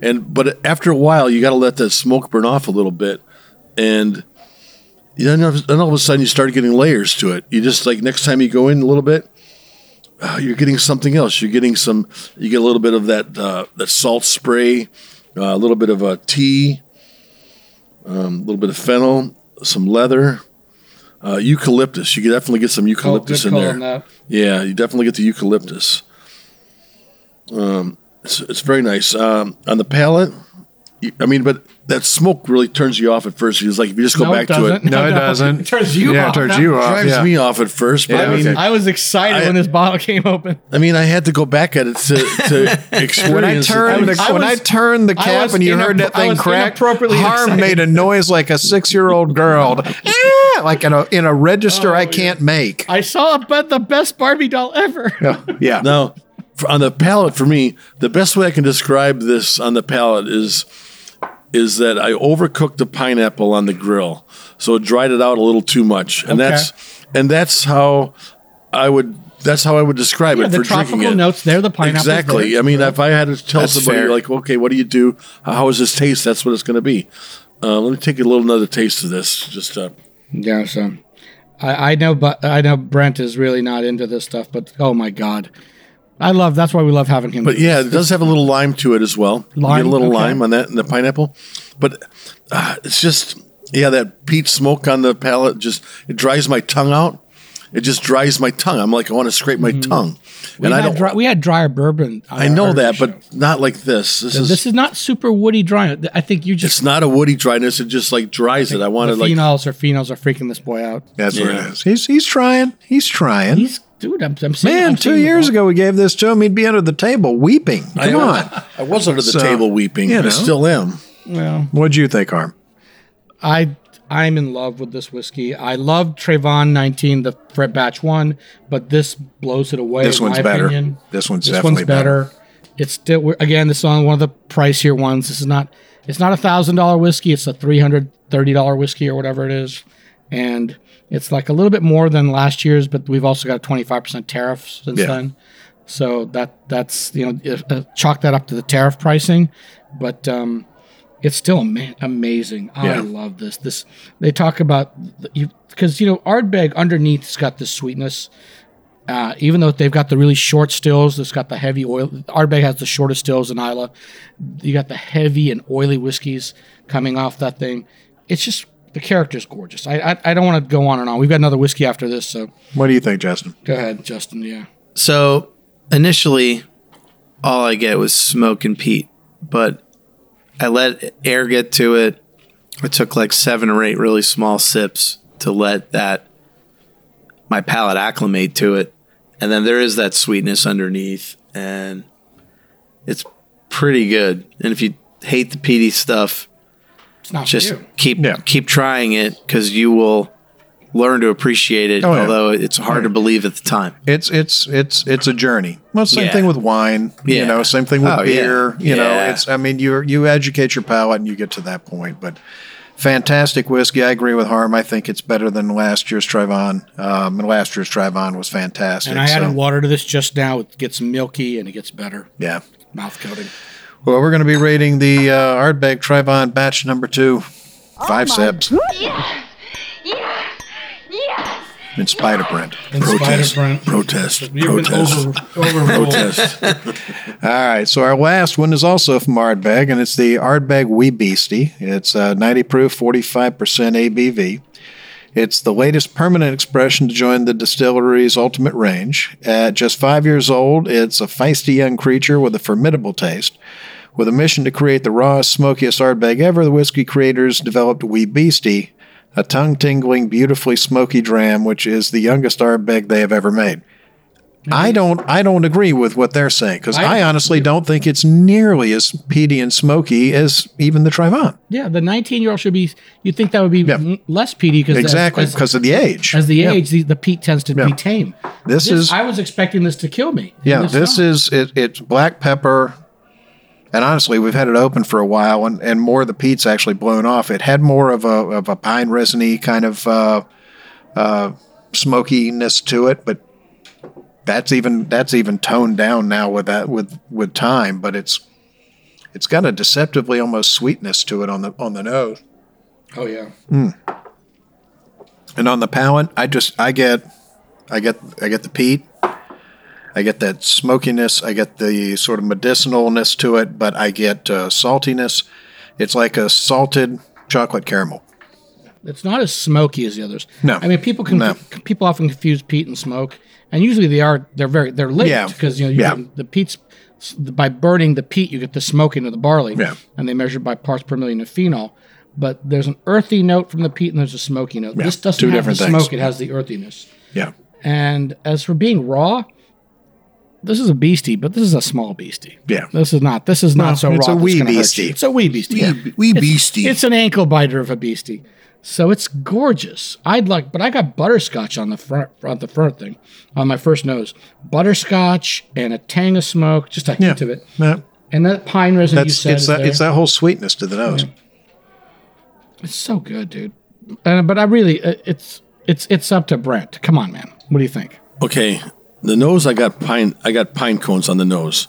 And but after a while, you got to let that smoke burn off a little bit, and then, then all of a sudden you start getting layers to it. You just like next time you go in a little bit, uh, you're getting something else. You're getting some. You get a little bit of that uh, that salt spray, uh, a little bit of a tea, um, a little bit of fennel, some leather, uh, eucalyptus. You can definitely get some Oh, eucalyptus good in there. Yeah, you definitely get the eucalyptus. Um, it's, it's very nice. Um, on the palate, I mean, but that smoke really turns you off at first. It's like if you just go No, back it to it, doesn't. no, it doesn't. It turns you yeah, off. it turns you off. drives Yeah. me off at first. But Yeah, I mean, okay. I was excited I- when this bottle came open. I mean, I had to go back at it to, to experience. When I it. turned, the, I when I turned the cap and you inappro- heard that thing was crack, inappropriately Harm excited. made a noise like a six-year-old girl, "Ah," like in a in a register I can't make. I saw but the best Barbie doll ever. yeah, Now, for, on the palate, for me, the best way I can describe this on the palate is is that I overcooked the pineapple on the grill, so it dried it out a little too much, and Okay. that's and that's how I would that's how I would describe Yeah, it for drinking tropical it. notes there, the pineapple. Exactly. I mean, if I had to tell That's somebody fair. like, okay, what do you do? How does this taste? That's what it's going to be. Uh, let me take a little another taste of this. Just uh, Yeah, so I, I know, but I know Brent is really not into this stuff. But oh my god, I love. That's why we love having him. But yeah, it does have a little lime to it as well. You Lime? get a little Okay. lime on that and the pineapple. But uh, it's just yeah, that peat smoke on the palate just it dries my tongue out. It just dries my tongue. I'm like I want to scrape my tongue, Mm-hmm. we and I don't. dry, we had drier bourbon. I know that, shows. but not like this. This is. this is not super woody dry. I think you just. it's not a woody dryness. It just like dries it. I want the to like. phenols or phenols are freaking this boy out. that's what it is. He's he's trying. He's trying. He's dude. I'm, I'm seeing, Man, I'm two years ago we gave this to him. He'd be under the table weeping. I Come know. on. I was under the So, table weeping. you I still am. Well, What'd you think, Harm? I I'm in love with this whiskey. I love Traigh Bhan 19, the Fred Batch one, but this blows it away. This in one's my better. opinion. This one's This definitely one's better. It's still again. This is on one of the pricier ones. This is not. It's not a thousand dollar whiskey. It's a three hundred thirty dollar whiskey or whatever it is, and it's like a little bit more than last year's. But we've also got a twenty five percent tariff since Yeah. then. So that that's you know uh, chalk that up to the tariff pricing, but um, it's still ama- amazing. I Yeah. love this. This they talk about because you know Ardbeg underneath's got this sweetness. Uh, even though they've got the really short stills, it's got the heavy oil. Ardbeg has the shortest stills in Islay. You got the heavy and oily whiskeys coming off that thing. It's just the character's gorgeous. I I, I don't want to go on and on. We've got another whiskey after this, so What do you think, Justin? go ahead, Justin. Yeah. So initially, all I get was smoke and peat, but I let air get to it. I took like seven or eight really small sips to let that my palate acclimate to it, and then there is that sweetness underneath, and it's pretty good. And if you hate the peaty stuff, It's not just for you. keep Yeah. keep trying it because you will learn to appreciate it. Oh, yeah. although it's hard to believe at the time. It's it's it's it's a journey. Well, same Yeah. thing with wine. You know, same thing with Oh, yeah. beer. You know, it's I mean you you educate your palate and you get to that point. But fantastic whiskey. I agree with Harm. I think it's better than last year's Traigh Bhan. Um, and last year's Traigh Bhan was fantastic. And I so, added water to this just now. It gets milky and it gets better. yeah. Mouth coating. Well, we're going to be rating the uh, Ardbeg Traigh Bhan batch number two. Five sips Yes! Yes! Yes! in spite of Brent. In spite of Protest. Brent. Protest. You've been Protest. over. Protest. All right, so our last one is also from Ardbeg, and it's the Ardbeg Wee Beastie. It's uh, 90 proof, 45% ABV. It's the latest permanent expression to join the distillery's ultimate range. At just five years old, it's a feisty young creature with a formidable taste. With a mission to create the rawest, smokiest Ardbeg ever, the whiskey creators developed Wee Beastie, a tongue tingling, beautifully smoky dram, which is the youngest Ardbeg they have ever made. I don't. I don't agree with what they're saying because I- I, honestly don't think it's nearly as peaty and smoky as even the Traigh Bhan. Yeah, the 19 year old should be. You think that would be Yeah. m- less peaty because Exactly because of the age. as the Yeah. age, the, the peat tends to Yeah. be tame. This is- I was expecting this to kill me. Yeah, it's this is it, it's black pepper, and honestly, we've had it open for a while, and, and more of the peat's actually blown off. It had more of a of a pine resiny kind of uh, uh, smokiness to it, but that's even that's even toned down now with that with with time. But it's it's got a deceptively almost sweetness to it on the on the nose. Oh yeah. And on the palate, I just I get I get I get the peat. I get that smokiness. I get the sort of medicinalness to it, but I get uh, saltiness. It's like a salted chocolate caramel. It's not as smoky as the others. No. I mean people can No. people often confuse peat and smoke, and usually they are they're very they're linked Yeah. because you know you Yeah. can- the peat's by burning the peat you get the smoking of the barley. Yeah. And they measure by parts per million of phenol. But there's an earthy note from the peat and there's a smoky note. this doesn't two have the things. smoke; it has the earthiness. Yeah. And as for being raw, this is a beastie, but this is a small beastie. Yeah. This is not. This is not No, so it's raw. a wee gonna hurt you. beastie. It's a wee beastie. Wee, wee beastie. It's an ankle biter of a beastie. So it's gorgeous. I'd like, but I got butterscotch on the front, front the front thing, on my first nose. Butterscotch and a tang of smoke, just a hint of it, Yeah. and that pine resin you That's said it's is that there. it's that whole sweetness to the nose. It's so good, dude. Uh, but I really, uh, it's it's it's up to Brent. Come on, man. What do you think? Okay, the nose. I got pine. I got pine cones on the nose,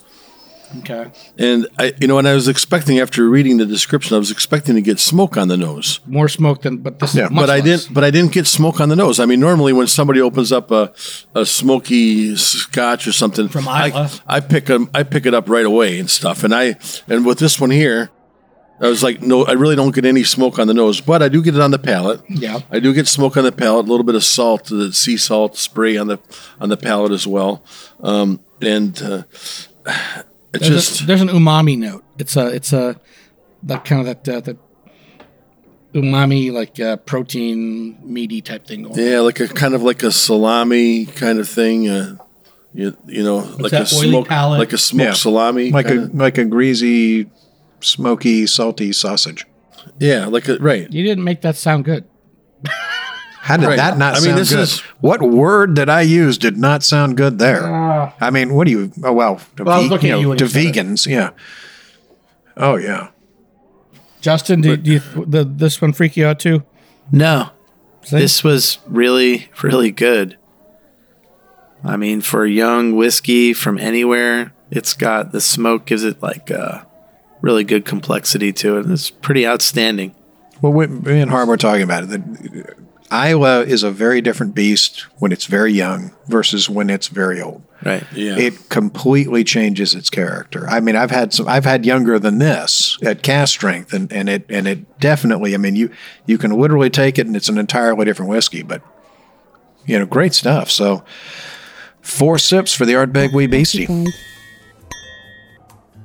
Okay. and I, you know, and I was expecting after reading the description, I was expecting to get smoke on the nose. More smoke than, but this Yeah, but I less. didn't. But I didn't get smoke on the nose. I mean, normally when somebody opens up a, a smoky scotch or something From I, Islay. I them. I pick it up right away and stuff. And I and with this one here, I was like, no, I really don't get any smoke on the nose, but I do get it on the palate. Yeah. I do get smoke on the palate. A little bit of salt, the sea salt spray on the on the palate as well. Um, and uh, it There's, just a, there's an umami note. It's a it's a that kind of that uh, that umami like uh, protein meaty type thing going. on. yeah, like a kind of like a salami kind of thing. Uh, you, you know, like a that, oily smoke, palate? like a smoked Yeah. salami, Like kinda. a like a greasy, smoky, salty sausage. yeah, like a right. You didn't make that sound good. How did Right. that not I mean, sound this good? is- what word that I used did not sound good there? Ah. I mean, what do you? Oh well, to, Well, I was ve- looking you at know, you when to you said it. vegans, yeah. Oh yeah, Justin, do, do you the this one freak you out too? No. This was really, really good. I mean, for a young whiskey from anywhere, it's got the smoke gives it like a really good complexity to it. It's pretty outstanding. Well, we, me and Harm were talking about it. That Islay is a very different beast when it's very young versus when it's very old. Right. Yeah. It completely changes its character. I mean, I've had some. I've had younger than this at cast strength, and, and it and it definitely. I mean, you you can literally take it, and it's an entirely different whiskey. But you know, great stuff. So four sips for the Ardbeg Wee Beastie.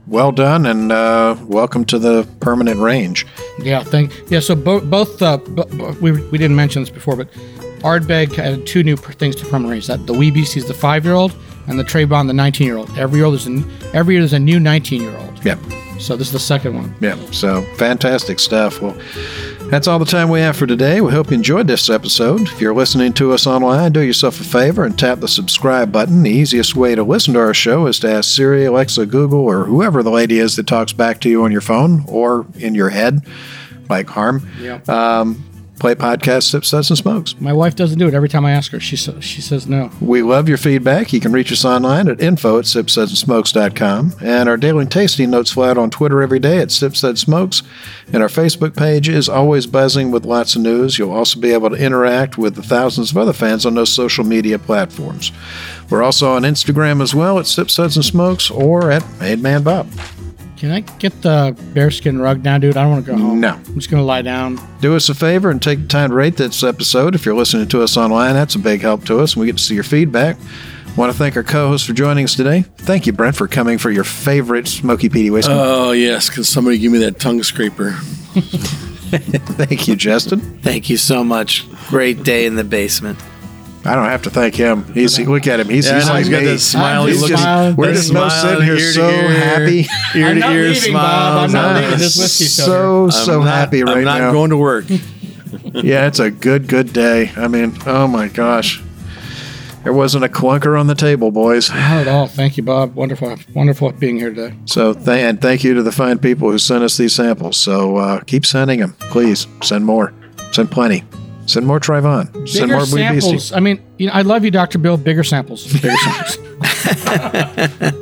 Well done, and uh, welcome to the permanent range. Yeah, thank yeah. So both both uh, b- b- we we didn't mention this before, but Ardbeg added two new things to Permanent Range. That the Wee is the five year old, and the Traigh Bhan the nineteen year old. Every year there's a, every year there's a new nineteen year old. Yep. So this is the second one. Yeah, so fantastic stuff. Well, that's all the time we have for today. We hope you enjoyed this episode. If you're listening to us online, do yourself a favor and tap the subscribe button. The easiest way to listen to our show is to ask Siri, Alexa, Google, or whoever the lady is that talks back to you on your phone or in your head, like Harm. Yeah. Um, play podcast, Sip, Suds, and Smokes. My wife doesn't do it. Every time I ask her, she says she says no. We love your feedback. You can reach us online at info at sipsudsandsmokes.com. And our daily tasting notes fly out on Twitter every day at sipsudsmokes. And our Facebook page is always buzzing with lots of news. You'll also be able to interact with the thousands of other fans on those social media platforms. We're also on Instagram as well at Sipsuds and Smokes or at Made Man Bob. Can I get the bearskin rug now, dude? I don't want to go home. No. I'm just gonna lie down. Do us a favor and take the time to rate this episode. If you're listening to us online, that's a big help to us, and we get to see your feedback. Want to thank our co-host for joining us today. Thank you, Brent, for coming for your favorite Smoky Peaty whiskey. Oh yes, can somebody give me that tongue scraper? thank you, Justin. Thank you so much. Great day in the basement. I don't have to thank him. He's look at him. He's, Yeah, he's like he's got me. that smile. He's He's just, smiling. we're just both smile, sitting here ear so ear, happy. Ear I'm to not ear leaving, Bob. I'm not leaving. This whiskey's still so I'm so not- happy right now. I'm not now. going to work. yeah, it's a good good day. I mean, oh my gosh, there wasn't a clunker on the table, boys. Not at all. Thank you, Bob. Wonderful, wonderful being here today. So th- and thank you to the fine people who sent us these samples. So uh, keep sending them, please. Send more. Send plenty. Send more Traigh Bhan. Send Bigger more Blue Beastie. I mean, you know, I love you, Doctor Bill. Bigger samples. Bigger samples.